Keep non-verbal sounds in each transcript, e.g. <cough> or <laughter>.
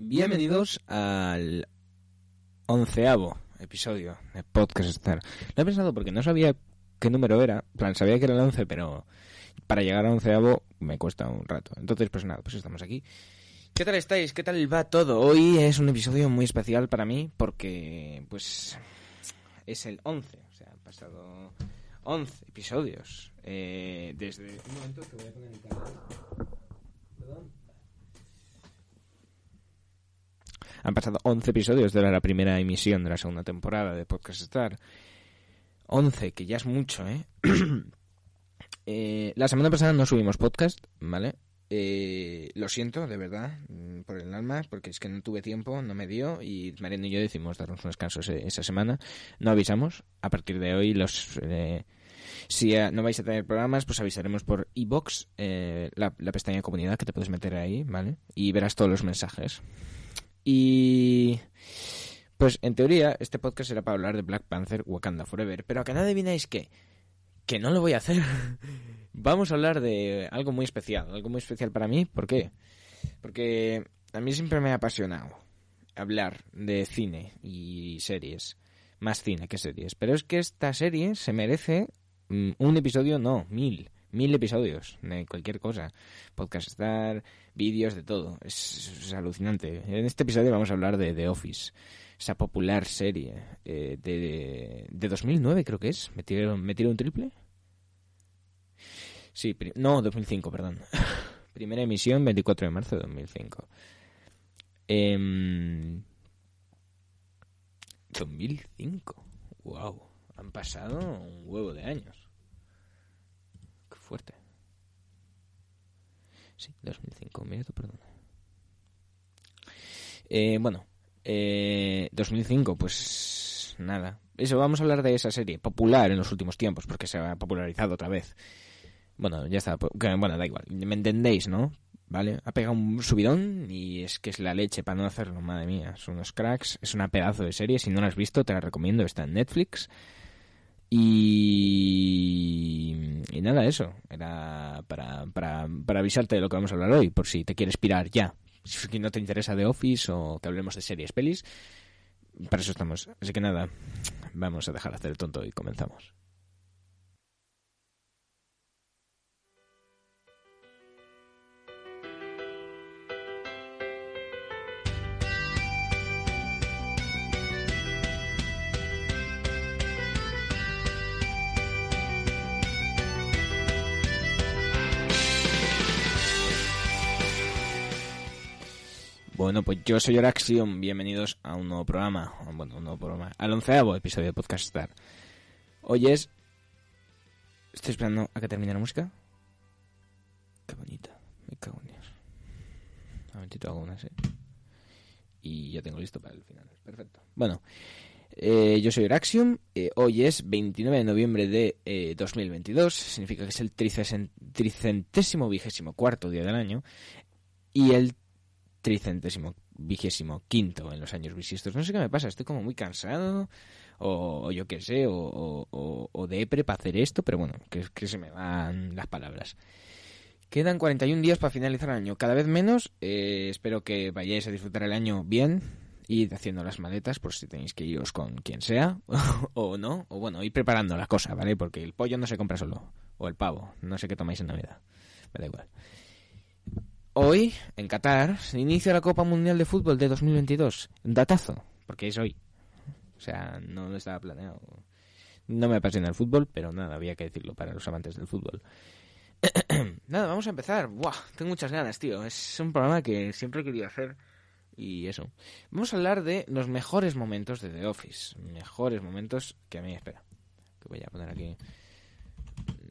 Bienvenidos al onceavo episodio de Podcast Star. Lo he pensado porque no sabía qué número era. Plan, sabía que era el once, pero para llegar a onceavo me cuesta un rato. Entonces, pues nada, pues estamos aquí. ¿Qué tal estáis? ¿Qué tal va todo? Hoy es un episodio muy especial para mí porque, pues, es el once. O sea, han pasado once episodios. Eh, desde... Un momento que voy a poner el canal. Perdón. Han pasado 11 episodios de la primera emisión de la segunda temporada de Podcast Star. 11, que ya es mucho, ¿eh? <clears throat> eh la semana pasada no subimos podcast, ¿vale? Eh, lo siento, de verdad, mm, por el alma, porque es que no tuve tiempo, no me dio, y Mariano y yo decimos darnos un descanso esa semana. No avisamos. A partir de hoy, los eh, si no vais a tener programas, pues avisaremos por iBox, eh, la, la pestaña comunidad, que te puedes meter ahí, ¿vale? Y verás todos los mensajes. Y... Pues en teoría este podcast era para hablar de Black Panther Wakanda Forever, pero a que no adivináis qué, que no lo voy a hacer. <laughs> Vamos a hablar de algo muy especial, algo muy especial para mí, ¿por qué? Porque a mí siempre me ha apasionado hablar de cine y series, más cine que series, pero es que esta serie se merece mm, un episodio, no, mil mil episodios de cualquier cosa. Podcast Star, vídeos, de todo. Es, alucinante. En este episodio vamos a hablar de The Office, esa popular serie eh, de, de, 2009 creo que es. ¿Me tiraron, ¿Me un triple? Sí, no, 2005, perdón. <laughs> Primera emisión, 24 de marzo de 2005. 2005. Wow. Han pasado un huevo de años fuerte. Sí, 2005, minuto, perdón. Eh, bueno, eh, 2005, pues nada. Eso, vamos a hablar de esa serie, popular en los últimos tiempos, porque se ha popularizado otra vez. Bueno, ya está. Bueno, da igual. Me entendéis, ¿no? ¿Vale? Ha pegado un subidón y es que es la leche para no hacerlo, madre mía. Son unos cracks. Es una pedazo de serie. Si no la has visto, te la recomiendo. Está en Netflix. Y, nada, eso. Era para, para, para avisarte de lo que vamos a hablar hoy, por si te quieres pirar ya. Si no te interesa de Office o que hablemos de series, pelis, para eso estamos. Así que nada, vamos a dejar de hacer el tonto y comenzamos. Bueno, pues yo soy Oraxion, bienvenidos a un nuevo programa, bueno, un nuevo programa, al onceavo episodio de Podcast Star. Hoy es... Estoy esperando a que termine la música. Qué bonita, me cago en Dios. Un momentito hago una así. Y ya tengo listo para el final, perfecto. Bueno, eh, yo soy Oraxium, eh, hoy es 29 de noviembre de 2022, eh, significa que es el tricentésimo vigésimo cuarto día del año, y el tricentésimo vigésimo quinto en los años bisiestos. No sé qué me pasa, estoy como muy cansado, o, yo qué sé, o, o, de depre para hacer esto, pero bueno, que, que se me van las palabras. Quedan 41 días para finalizar el año, cada vez menos. Eh, espero que vayáis a disfrutar el año bien, id haciendo las maletas por si tenéis que iros con quien sea, <laughs> o no, o bueno, ir preparando la cosa, ¿vale? Porque el pollo no se compra solo, o el pavo, no sé qué tomáis en Navidad, me da igual. Hoy, en Qatar, se inicia la Copa Mundial de Fútbol de 2022. Datazo, porque es hoy. O sea, no lo estaba planeado. No me apasiona el fútbol, pero nada, había que decirlo para los amantes del fútbol. <clears throat> nada, vamos a empezar. Buah, tengo muchas ganas, tío. Es un programa que siempre he querido hacer. Y eso. Vamos a hablar de los mejores momentos de The Office. Mejores momentos que a mí espera. Que voy a poner aquí.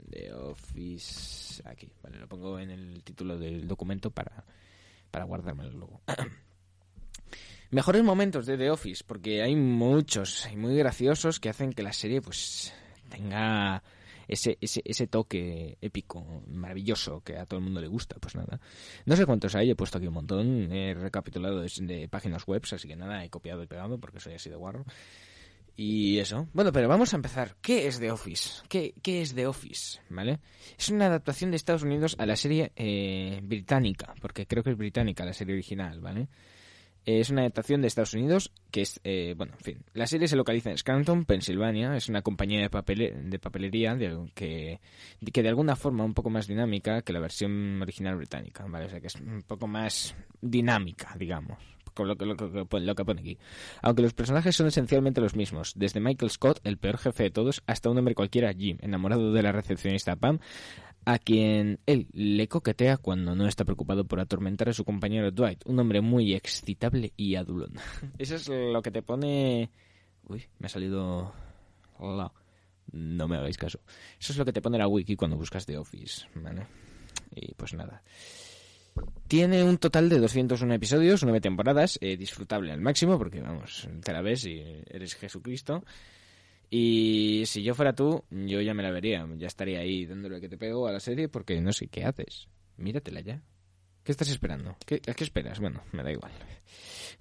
The Office. Aquí, vale, lo pongo en el título del documento para, para guardármelo luego. <clears throat> Mejores momentos de The Office, porque hay muchos y muy graciosos que hacen que la serie pues tenga ese, ese, ese toque épico, maravilloso, que a todo el mundo le gusta. Pues nada. No sé cuántos hay, he puesto aquí un montón, he recapitulado de, de páginas web, así que nada, he copiado y pegado porque soy así de guarro. Y eso. Bueno, pero vamos a empezar. ¿Qué es The Office? ¿Qué, qué es The Office? ¿Vale? Es una adaptación de Estados Unidos a la serie eh, británica, porque creo que es británica la serie original, ¿vale? Es una adaptación de Estados Unidos que es, eh, bueno, en fin. La serie se localiza en Scranton, Pensilvania. Es una compañía de, de papelería que, que de alguna forma un poco más dinámica que la versión original británica, ¿vale? O sea, que es un poco más dinámica, digamos. Lo que, pone aquí. Aunque los personajes son esencialmente los mismos, desde Michael Scott, el peor jefe de todos, hasta un hombre cualquiera, Jim, enamorado de la recepcionista Pam, a quien él le coquetea cuando no está preocupado por atormentar a su compañero Dwight, un hombre muy excitable y adulón. <laughs> Eso es lo que te pone... Uy, me ha salido... No me hagáis caso. Eso es lo que te pone la wiki cuando buscas The Office, ¿vale? Y pues nada. Tiene un total de 201 episodios, 9 temporadas, eh, disfrutable al máximo, porque vamos, te la ves y eres Jesucristo. Y si yo fuera tú, yo ya me la vería. Ya estaría ahí dándole que te pego a la serie porque no sé qué haces. Míratela ya. ¿Qué estás esperando? ¿Qué, ¿A qué esperas? Bueno, me da igual.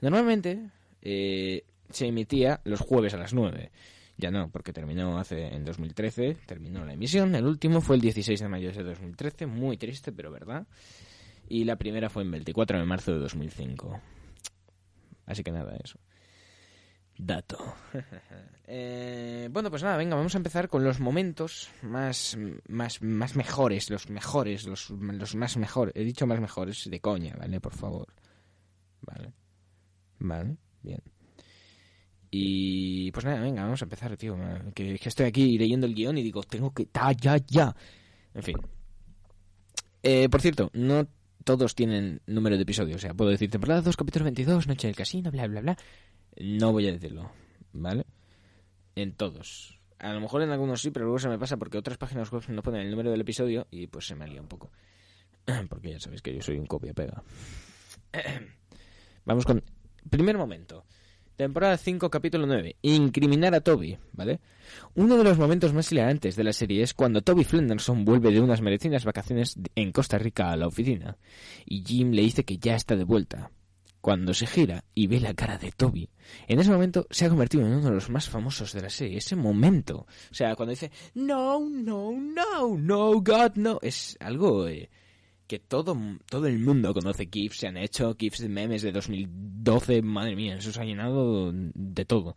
Normalmente eh, se emitía los jueves a las 9. Ya no, porque terminó hace en 2013, terminó la emisión. El último fue el 16 de mayo de 2013, muy triste, pero verdad. Y la primera fue en 24 de marzo de 2005. Así que nada, eso. Dato. <laughs> eh, bueno, pues nada, venga, vamos a empezar con los momentos más, más, más mejores, los mejores, los, los más mejores. He dicho más mejores de coña, ¿vale? Por favor. Vale. Vale, bien. Y pues nada, venga, vamos a empezar, tío. Que, estoy aquí leyendo el guion y digo, tengo que... ¡Ta, ya, ya! En fin. Eh, por cierto, no todos tienen número de episodios. O sea, puedo decir temporada 2, capítulo 22, Noche del Casino, bla, bla, bla. No voy a decirlo, ¿vale? En todos. A lo mejor en algunos sí, pero luego se me pasa porque otras páginas web no ponen el número del episodio y pues se me lía un poco. <clears throat> Porque ya sabéis que yo soy un copia-pega. <clears throat> Vamos con... Primer momento. Temporada 5, capítulo 9. Incriminar a Toby, ¿vale? Uno de los momentos más hilarantes de la serie es cuando Toby Flenderson vuelve de unas merecidas vacaciones en Costa Rica a la oficina. Y Jim le dice que ya está de vuelta cuando se gira y ve la cara de Toby, en ese momento se ha convertido en uno de los más famosos de la serie. Ese momento. O sea, cuando dice, no, no, no, no, God, no. Es algo eh, que todo, todo el mundo conoce GIFs, se han hecho GIFs de memes de 2012, madre mía, eso se ha llenado de todo.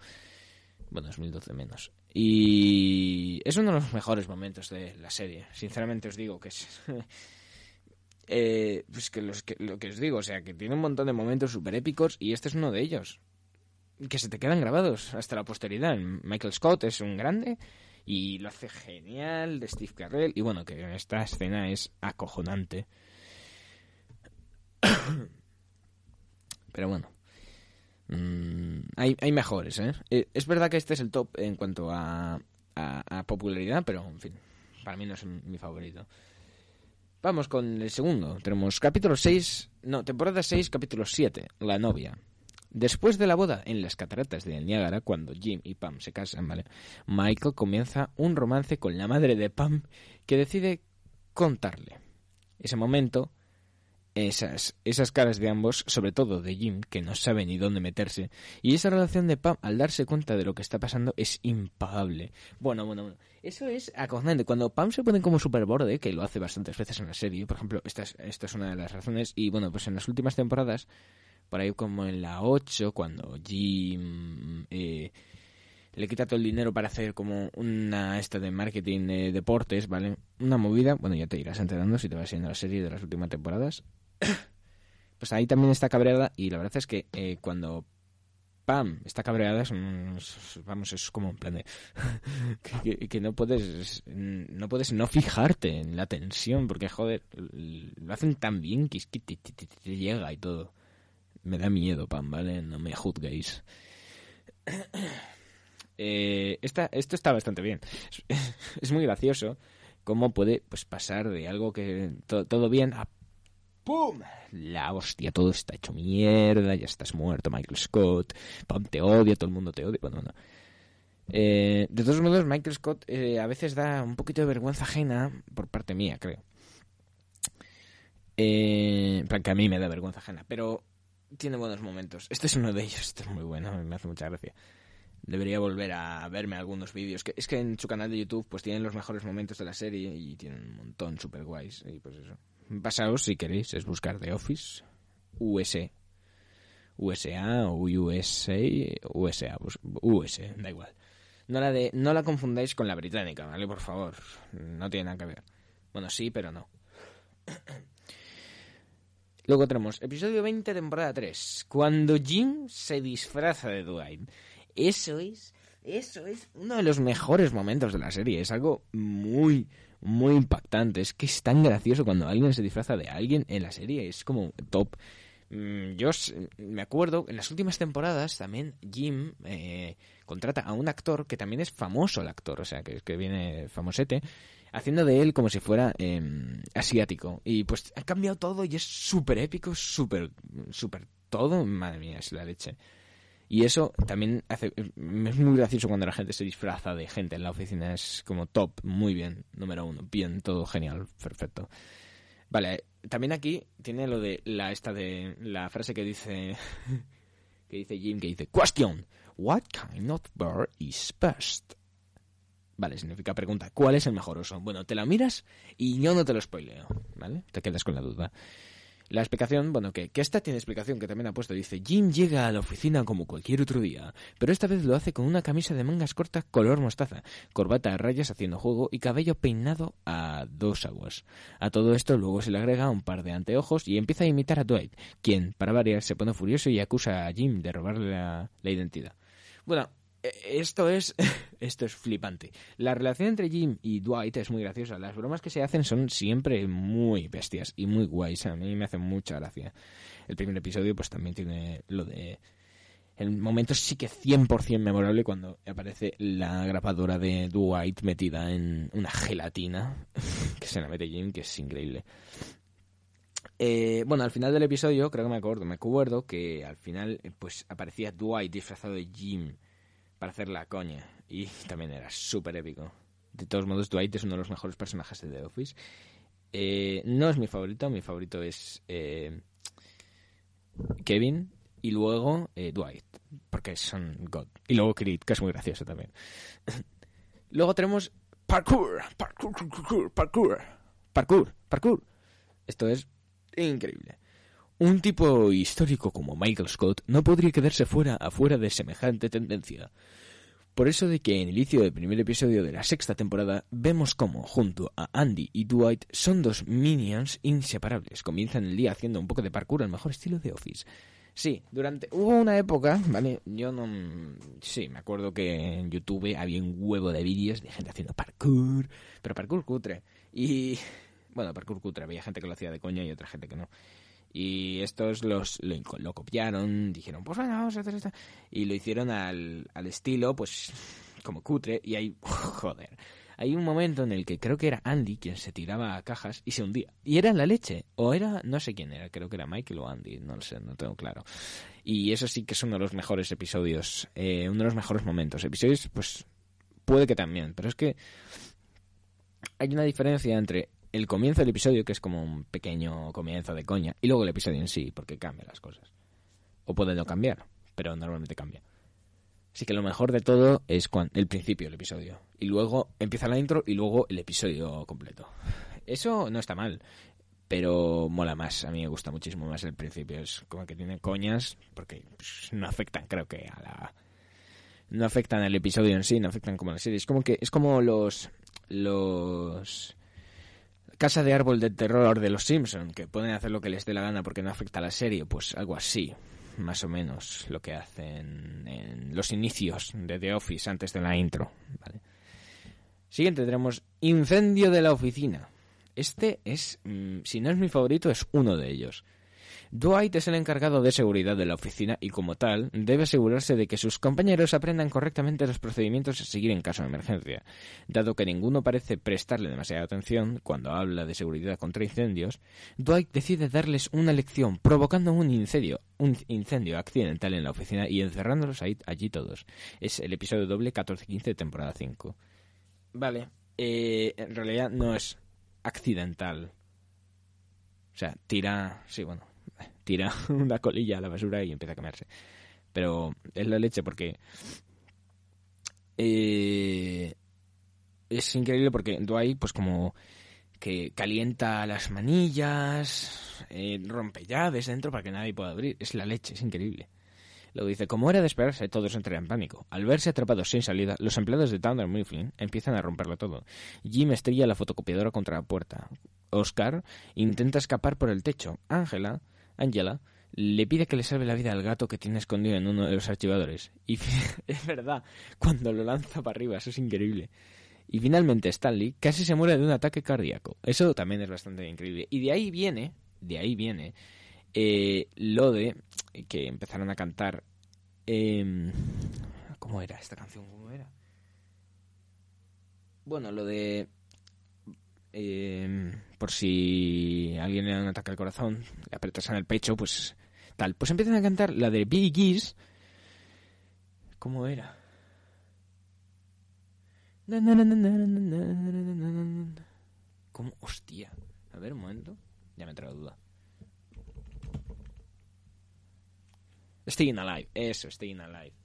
Bueno, 2012 menos. Y es uno de los mejores momentos de la serie. Sinceramente os digo que es... <laughs> eh, pues que, los, que lo que os digo, o sea, que tiene un montón de momentos súper épicos y este es uno de ellos. Que se te quedan grabados hasta la posteridad. Michael Scott es un grande y lo hace genial de Steve Carell. Y bueno, que esta escena es acojonante. <coughs> Pero bueno. Mmm, hay, hay mejores, ¿eh? ¿eh? Es verdad que este es el top en cuanto a, a, a popularidad, pero en fin, para mí no es mi favorito. Vamos con el segundo. Tenemos capítulo 6, no, temporada 6, capítulo 7, La novia. Después de la boda en las cataratas de Niágara, cuando Jim y Pam se casan, ¿vale? Michael comienza un romance con la madre de Pam que decide contarle. Ese momento esas, esas caras de ambos, sobre todo de Jim, que no sabe ni dónde meterse, y esa relación de Pam al darse cuenta de lo que está pasando es impagable. Bueno, bueno, bueno. Eso es acojonante. Cuando Pam se pone como super borde, que lo hace bastantes veces en la serie, por ejemplo, esta es, esta es una de las razones, y bueno, pues en las últimas temporadas, por ahí como en la 8, cuando Jim... Eh, le quita todo el dinero para hacer como una esta de marketing de deportes, ¿vale? Una movida, bueno, ya te irás enterando si te vas viendo la serie de las últimas temporadas. <coughs> pues ahí también está cabreada y la verdad es que eh, cuando Pam está cabreada, vamos, es como un plan de <laughs> que, que, no puedes no puedes no fijarte en la tensión porque joder, lo hacen tan bien que, es que te, te llega y todo. Me da miedo, Pam, ¿vale? No me juzguéis. <clears throat> Eh, esta, esto está bastante bien. <laughs> Es, muy gracioso cómo puede pues pasar de algo que to, todo bien a ¡Pum! La hostia, todo está hecho mierda, ya estás muerto, Michael Scott, Pam te odia, todo el mundo te odia. No. Eh, de todos modos, Michael Scott eh, a veces da un poquito de vergüenza ajena por parte mía, creo. Que a mí me da vergüenza ajena, pero tiene buenos momentos. Este es uno de ellos, este es muy bueno, me hace mucha gracia. Debería volver a verme algunos vídeos. Que, es que en su canal de YouTube pues tienen los mejores momentos de la serie y tienen un montón super guays. Y pues eso. Pasaos si queréis, es buscar The Office US. USA o USA, USA, US, da igual. No la, de, no la confundáis con la británica, ¿vale? Por favor, no tiene nada que ver. Bueno, sí, pero no. Luego tenemos episodio 20, temporada 3. Cuando Jim se disfraza de Dwight. Eso es, eso es uno de los mejores momentos de la serie. Es algo muy, muy impactante. Es que es tan gracioso cuando alguien se disfraza de alguien en la serie. Es como top. Mm, yo me acuerdo, en las últimas temporadas también Jim eh, contrata a un actor que también es famoso el actor, o sea, que, que viene famosete, haciendo de él como si fuera em, asiático. Y pues ha cambiado todo y es súper épico, súper, súper todo. Madre mía, es la leche. Y eso también hace, es muy gracioso cuando la gente se disfraza de gente en la oficina. Es como top, muy bien, número uno, bien, todo genial, perfecto. Vale, también aquí tiene lo de la esta de la frase que dice <laughs> que dice Jim que dice question what kind of bird is best Vale, significa pregunta, ¿cuál es el mejor oso? Bueno, te la miras y yo no te lo spoileo, ¿vale? Te quedas con la duda. La explicación, bueno, que, que esta tiene explicación que también ha puesto. Dice, Jim llega a la oficina como cualquier otro día, pero esta vez lo hace con una camisa de mangas cortas color mostaza, corbata a rayas haciendo juego y cabello peinado a dos aguas. A todo esto luego se le agrega un par de anteojos y empieza a imitar a Dwight, quien, para variar, se pone furioso y acusa a Jim de robarle la, la identidad. Bueno, esto es <laughs> esto es flipante. La relación entre Jim y Dwight es muy graciosa. Las bromas que se hacen son siempre muy bestias y muy guays. A mí me hace mucha gracia. El primer episodio pues también tiene lo de el momento sí que 100% memorable cuando aparece la grapadora de Dwight metida en una gelatina <laughs> que se la mete Jim, que es increíble. Eh, bueno, al final del episodio, creo que me acuerdo, me acuerdo que al final pues aparecía Dwight disfrazado de Jim para hacer la coña. Y también era súper épico. De todos modos, Dwight es uno de los mejores personajes de The Office. Eh, no es mi favorito, mi favorito es eh, Kevin y luego eh, Dwight, porque son God. Y luego Creed, que es muy gracioso también. <laughs> luego tenemos parkour, parkour, parkour, parkour, parkour, parkour. Esto es increíble. Un tipo histórico como Michael Scott no podría quedarse fuera afuera de semejante tendencia. Por eso de que en el inicio del primer episodio de la sexta temporada vemos como, junto a Andy y Dwight, son dos minions inseparables. Comienzan el día haciendo un poco de parkour al mejor estilo de Office. Sí, durante... Hubo una época, ¿vale? Yo no... Sí, me acuerdo que en YouTube había un huevo de vídeos de gente haciendo parkour, pero parkour cutre. Y... Bueno, parkour cutre, había gente que lo hacía de coña y otra gente que no. Y estos los, lo, copiaron, dijeron, pues bueno, vamos a hacer esto. Y lo hicieron al, al estilo, pues, como cutre. Y hay, <laughs> joder, hay un momento en el que creo que era Andy quien se tiraba a cajas y se hundía. Y era la leche. O era, no sé quién era, creo que era Michael o Andy, no lo sé, no tengo claro. Y eso sí que es uno de los mejores episodios, eh, uno de los mejores momentos. Episodios, pues, puede que también, pero es que hay una diferencia entre el comienzo del episodio, que es como un pequeño comienzo de coña, y luego el episodio en sí, porque cambia las cosas. O puede no cambiar, pero normalmente cambia. Así que lo mejor de todo es cuando, el principio del episodio. Y luego empieza la intro y luego el episodio completo. Eso no está mal, pero mola más. A mí me gusta muchísimo más el principio. Es como que tiene coñas, porque pues, no afectan, creo que, a la. No afectan al episodio en sí, no afectan como a la serie. Es como que. Es como los. Los Casa de árbol de terror de los Simpson, que pueden hacer lo que les dé la gana porque no afecta a la serie, pues algo así, más o menos lo que hacen en los inicios de The Office antes de la intro. Siguiente tenemos Incendio de la oficina. Este es, mm, si no es mi favorito, es uno de ellos. Dwight es el encargado de seguridad de la oficina y como tal debe asegurarse de que sus compañeros aprendan correctamente los procedimientos a seguir en caso de emergencia. Dado que ninguno parece prestarle demasiada atención cuando habla de seguridad contra incendios, Dwight decide darles una lección provocando un incendio, un incendio accidental en la oficina y encerrándolos ahí, allí todos. Es el episodio doble 14-15 de temporada 5. Vale, eh, en realidad no es accidental. O sea, tira... Sí, bueno, tira <laughs> una colilla a la basura y empieza a comerse. Pero es la leche porque... Eh, es increíble porque Dwight, pues como que calienta las manillas, eh, rompe llaves dentro para que nadie pueda abrir. Es la leche, es increíble. Luego dice, como era de esperarse, todos entran en pánico. Al verse atrapados sin salida, los empleados de Thunder Mifflin empiezan a romperlo todo. Jim estrella la fotocopiadora contra la puerta. Oscar intenta escapar por el techo. Ángela, Angela, le pide que le salve la vida al gato que tiene escondido en uno de los archivadores. Y <laughs> es verdad, cuando lo lanza para arriba, eso es increíble. Y finalmente Stanley casi se muere de un ataque cardíaco. Eso también es bastante increíble. Y de ahí viene, de ahí viene eh, lo de que empezaron a cantar. Em, ¿Cómo era esta canción? ¿Cómo era? Bueno, lo de. Em, por si alguien le da un ataque al corazón, le apretas en el pecho, pues tal. Pues empiezan a cantar la de Big Geese. ¿Cómo era? ¿Cómo? Hostia. A ver, un momento. Ya me trae duda. Staying Alive. Eso, Staying Alive.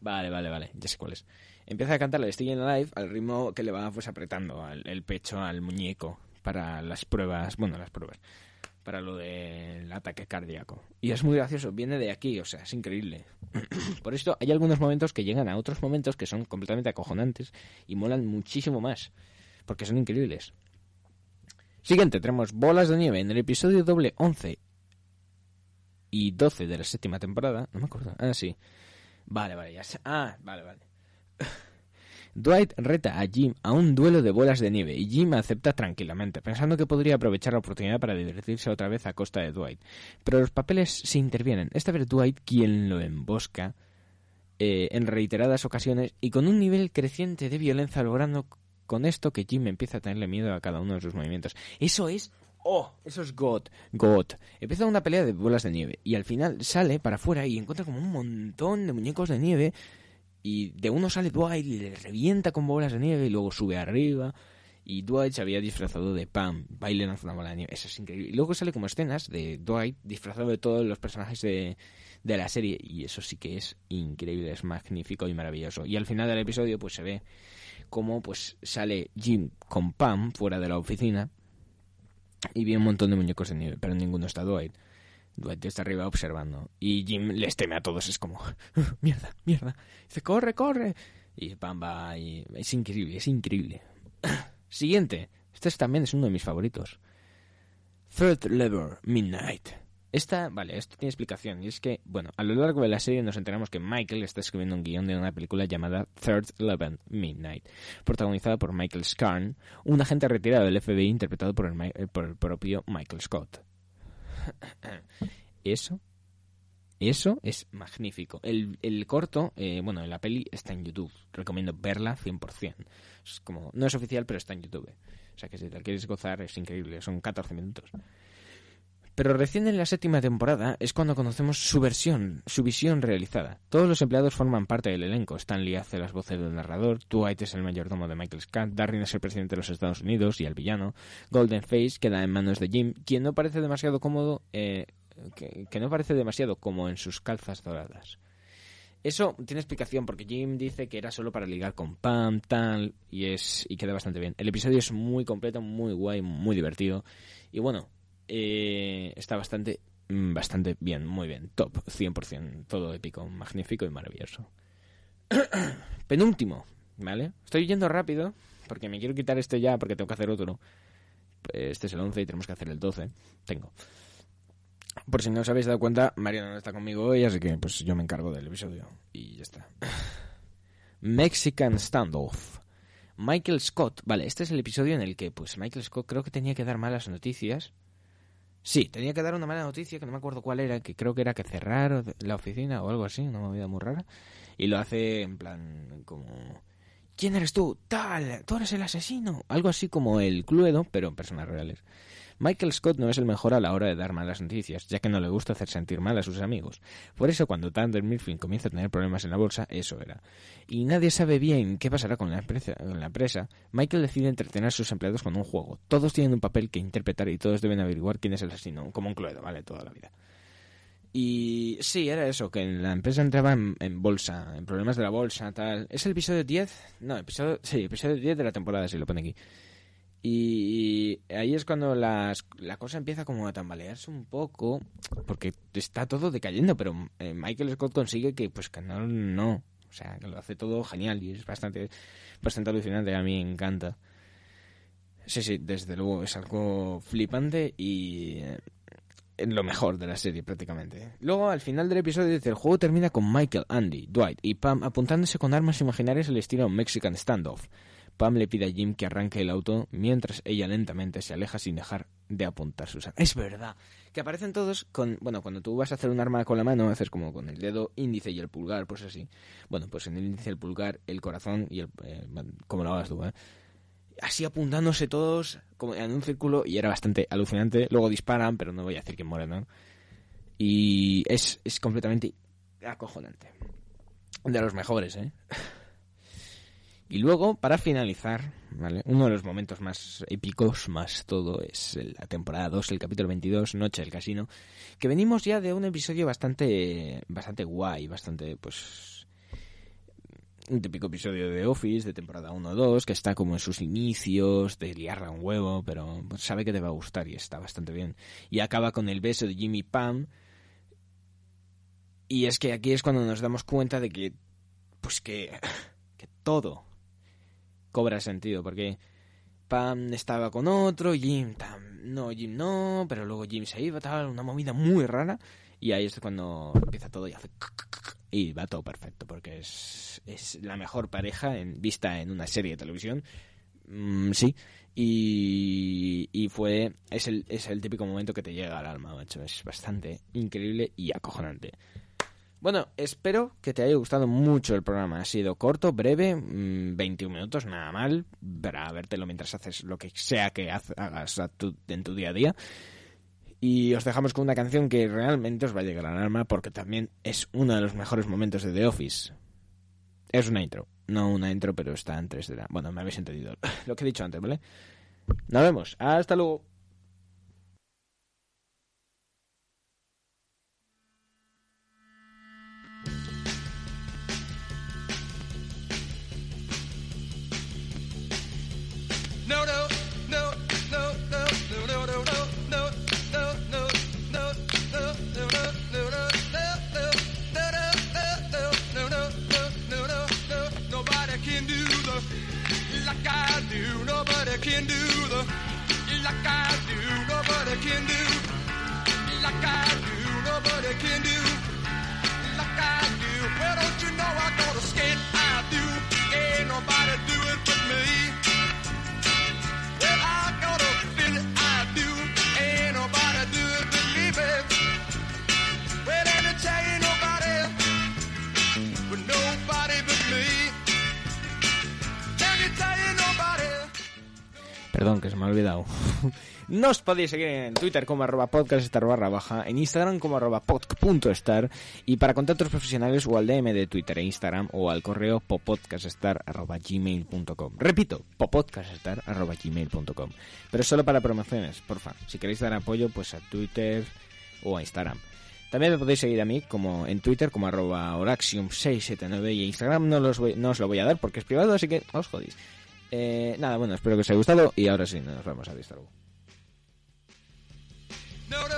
Vale, vale, vale. Ya sé cuál es. Empieza a cantar la Staying Alive al ritmo que le va pues apretando el pecho al muñeco para las pruebas. Bueno, las pruebas. Para lo del ataque cardíaco. Y es muy gracioso. Viene de aquí, o sea, es increíble. <clears throat> Por esto hay algunos momentos que llegan a otros momentos que son completamente acojonantes y molan muchísimo más. Porque son increíbles. Siguiente, tenemos Bolas de Nieve en el episodio doble 11 y 12 de la séptima temporada. No me acuerdo. Ah, sí. Vale, vale, ya sé. Ah, vale, vale. <laughs> Dwight reta a Jim a un duelo de bolas de nieve y Jim acepta tranquilamente, pensando que podría aprovechar la oportunidad para divertirse otra vez a costa de Dwight. Pero los papeles se intervienen. Esta vez Dwight quien lo embosca eh, en reiteradas ocasiones y con un nivel creciente de violencia logrando con esto que Jim empieza a tenerle miedo a cada uno de sus movimientos. Eso es ¡Oh! Eso es God. God. Empieza una pelea de bolas de nieve. Y al final sale para afuera y encuentra como un montón de muñecos de nieve. Y de uno sale Dwight y le revienta con bolas de nieve y luego sube arriba. Y Dwight se había disfrazado de Pam, baile una bola de nieve. Eso es increíble. Y luego sale como escenas de Dwight disfrazado de todos los personajes de, de la serie. Y eso sí que es increíble, es magnífico y maravilloso. Y al final del episodio pues se ve como pues sale Jim con Pam fuera de la oficina y vi un montón de muñecos de nieve, pero ninguno está Dwight. Dwight está arriba observando. Y Jim les teme a todos. Es como, <laughs> mierda, mierda. Dice, corre, corre. Y pam, va. Y... Es increíble, es increíble. <coughs> Siguiente. Este también es uno de mis favoritos. Third Lever Midnight. Esta, vale, esto tiene explicación. Y es que, bueno, a lo largo de la serie nos enteramos que Michael está escribiendo un guion de una película llamada Third Eleven Midnight, protagonizada por Michael Scarn, un agente retirado del FBI interpretado por el, eh, por el propio Michael Scott. <coughs> Eso eso es magnífico. El, el corto, eh, bueno, la peli está en YouTube. Recomiendo verla 100%. Es como, no es oficial, pero está en YouTube. O sea que si te quieres gozar es increíble. Son 14 minutos. Pero recién en la séptima temporada es cuando conocemos su versión, su visión realizada. Todos los empleados forman parte del elenco. Stanley hace las voces del narrador, Dwight es el mayordomo de Michael Scott, Darren es el presidente de los Estados Unidos y el villano, Golden Face queda en manos de Jim, quien no parece demasiado cómodo, eh, que, no parece demasiado como en sus calzas doradas. Eso tiene explicación porque Jim dice que era solo para ligar con Pam, tal, y es y queda bastante bien. El episodio es muy completo, muy guay, muy divertido. Y bueno, eh, está bastante, mm, bastante bien, muy bien, top, 100%, todo épico, magnífico y maravilloso. <clears throat> Penúltimo, ¿vale? Estoy yendo rápido porque me quiero quitar este ya porque tengo que hacer otro. Este es el 11 y tenemos que hacer el 12. Tengo. Por si no os habéis dado cuenta, Mariano no está conmigo hoy, así que pues yo me encargo del episodio. Y ya está. <clears throat> Mexican Standoff. Michael Scott. Vale, este es el episodio en el que pues Michael Scott creo que tenía que dar malas noticias Sí, tenía que dar una mala noticia, que no me acuerdo cuál era, que creo que era que cerrar la oficina o algo así, una movida muy rara. Y lo hace en plan como... ¿Quién eres tú? Tal, tú eres el asesino. Algo así como el Cluedo, pero en personas reales. Michael Scott no es el mejor a la hora de dar malas noticias, ya que no le gusta hacer sentir mal a sus amigos. Por eso cuando Thunder Mifflin comienza a tener problemas en la bolsa, eso era. Y nadie sabe bien qué pasará con la, empresa, con la empresa, Michael decide entretener a sus empleados con un juego. Todos tienen un papel que interpretar y todos deben averiguar quién es el asesino, como un cluedo, ¿vale? Toda la vida. Y sí, era eso, que la empresa entraba en, bolsa, en problemas de la bolsa, tal. ¿Es el episodio 10? No, episodio, sí, episodio 10 de la temporada, si lo pone aquí. Y ahí es cuando las, la cosa empieza como a tambalearse un poco, porque está todo decayendo, pero eh, Michael Scott consigue que pues que no, no, o sea, que lo hace todo genial y es bastante, bastante alucinante, a mí me encanta. Sí, sí, desde luego es algo flipante y eh, lo mejor de la serie prácticamente. Luego, al final del episodio, el juego termina con Michael, Andy, Dwight y Pam apuntándose con armas imaginarias al estilo Mexican Standoff. Pam le pide a Jim que arranque el auto mientras ella lentamente se aleja sin dejar de apuntar sus armas. Es verdad, que aparecen todos con... Bueno, cuando tú vas a hacer un arma con la mano, haces como con el dedo índice y el pulgar, pues así. Bueno, pues en el índice, el pulgar, el corazón y el... Eh, como lo hagas tú, ¿eh? Así apuntándose todos como en un círculo y era bastante alucinante. Luego disparan, pero no voy a decir que mueren, ¿no? Y es, es completamente acojonante. De los mejores, ¿eh? Y luego, para finalizar, ¿vale? uno de los momentos más épicos, más todo, es la temporada 2, el capítulo 22, Noche del Casino, que venimos ya de un episodio bastante, bastante guay, bastante, pues, un típico episodio de Office, de temporada 1-2, que está como en sus inicios, de liarla un huevo, pero sabe que te va a gustar y está bastante bien. Y acaba con el beso de Jimmy Pam, y es que aquí es cuando nos damos cuenta de que, pues que, que todo cobra sentido, porque Pam estaba con otro, Jim no, Jim no, pero luego Jim se iba, tal, una movida muy rara, y ahí es cuando empieza todo y hace... Y va todo perfecto, porque es, es la mejor pareja en, vista en una serie de televisión. Mm, sí, y, y, fue es el, es el típico momento que te llega al alma, macho. Es bastante increíble y acojonante. Bueno, espero que te haya gustado mucho el programa. Ha sido corto, breve, 21 mm, minutos, nada mal, para vértelo mientras haces lo que sea que hagas en tu día a día. Y os dejamos con una canción que realmente os va a llegar al alma porque también es uno de los mejores momentos de The Office. Es una intro, no una intro, pero está en 3 de Bueno, me habéis entendido <laughs> lo que he dicho antes, ¿vale? Nos vemos, hasta luego. Nos podéis seguir en Twitter como arroba podcaststar barra baja, en Instagram como arroba podc.star y para contactos profesionales o al DM de Twitter e Instagram o al correo popodcaststar arroba. Repito, popodcaststar arroba gmail.com. Pero solo para promociones, porfa. Si queréis dar apoyo, pues a Twitter o a Instagram. También me podéis seguir a mí como en Twitter como arroba oraxium679 y Instagram no, los no os lo voy a dar porque es privado, así que os jodéis. Eh, nada, bueno, espero que os haya gustado y ahora sí, nos vemos. a luego.